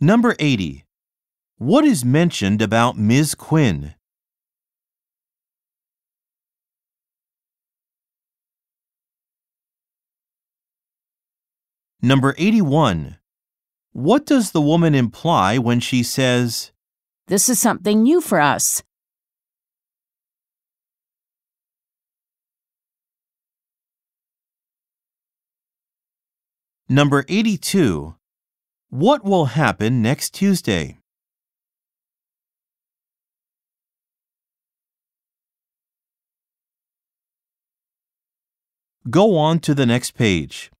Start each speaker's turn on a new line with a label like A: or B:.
A: Number 80. What is mentioned about Ms. Quinn? Number 81. What does the woman imply when she says,
B: This is something new for us.
A: Number 82. What will happen next Tuesday? Go on to the next page.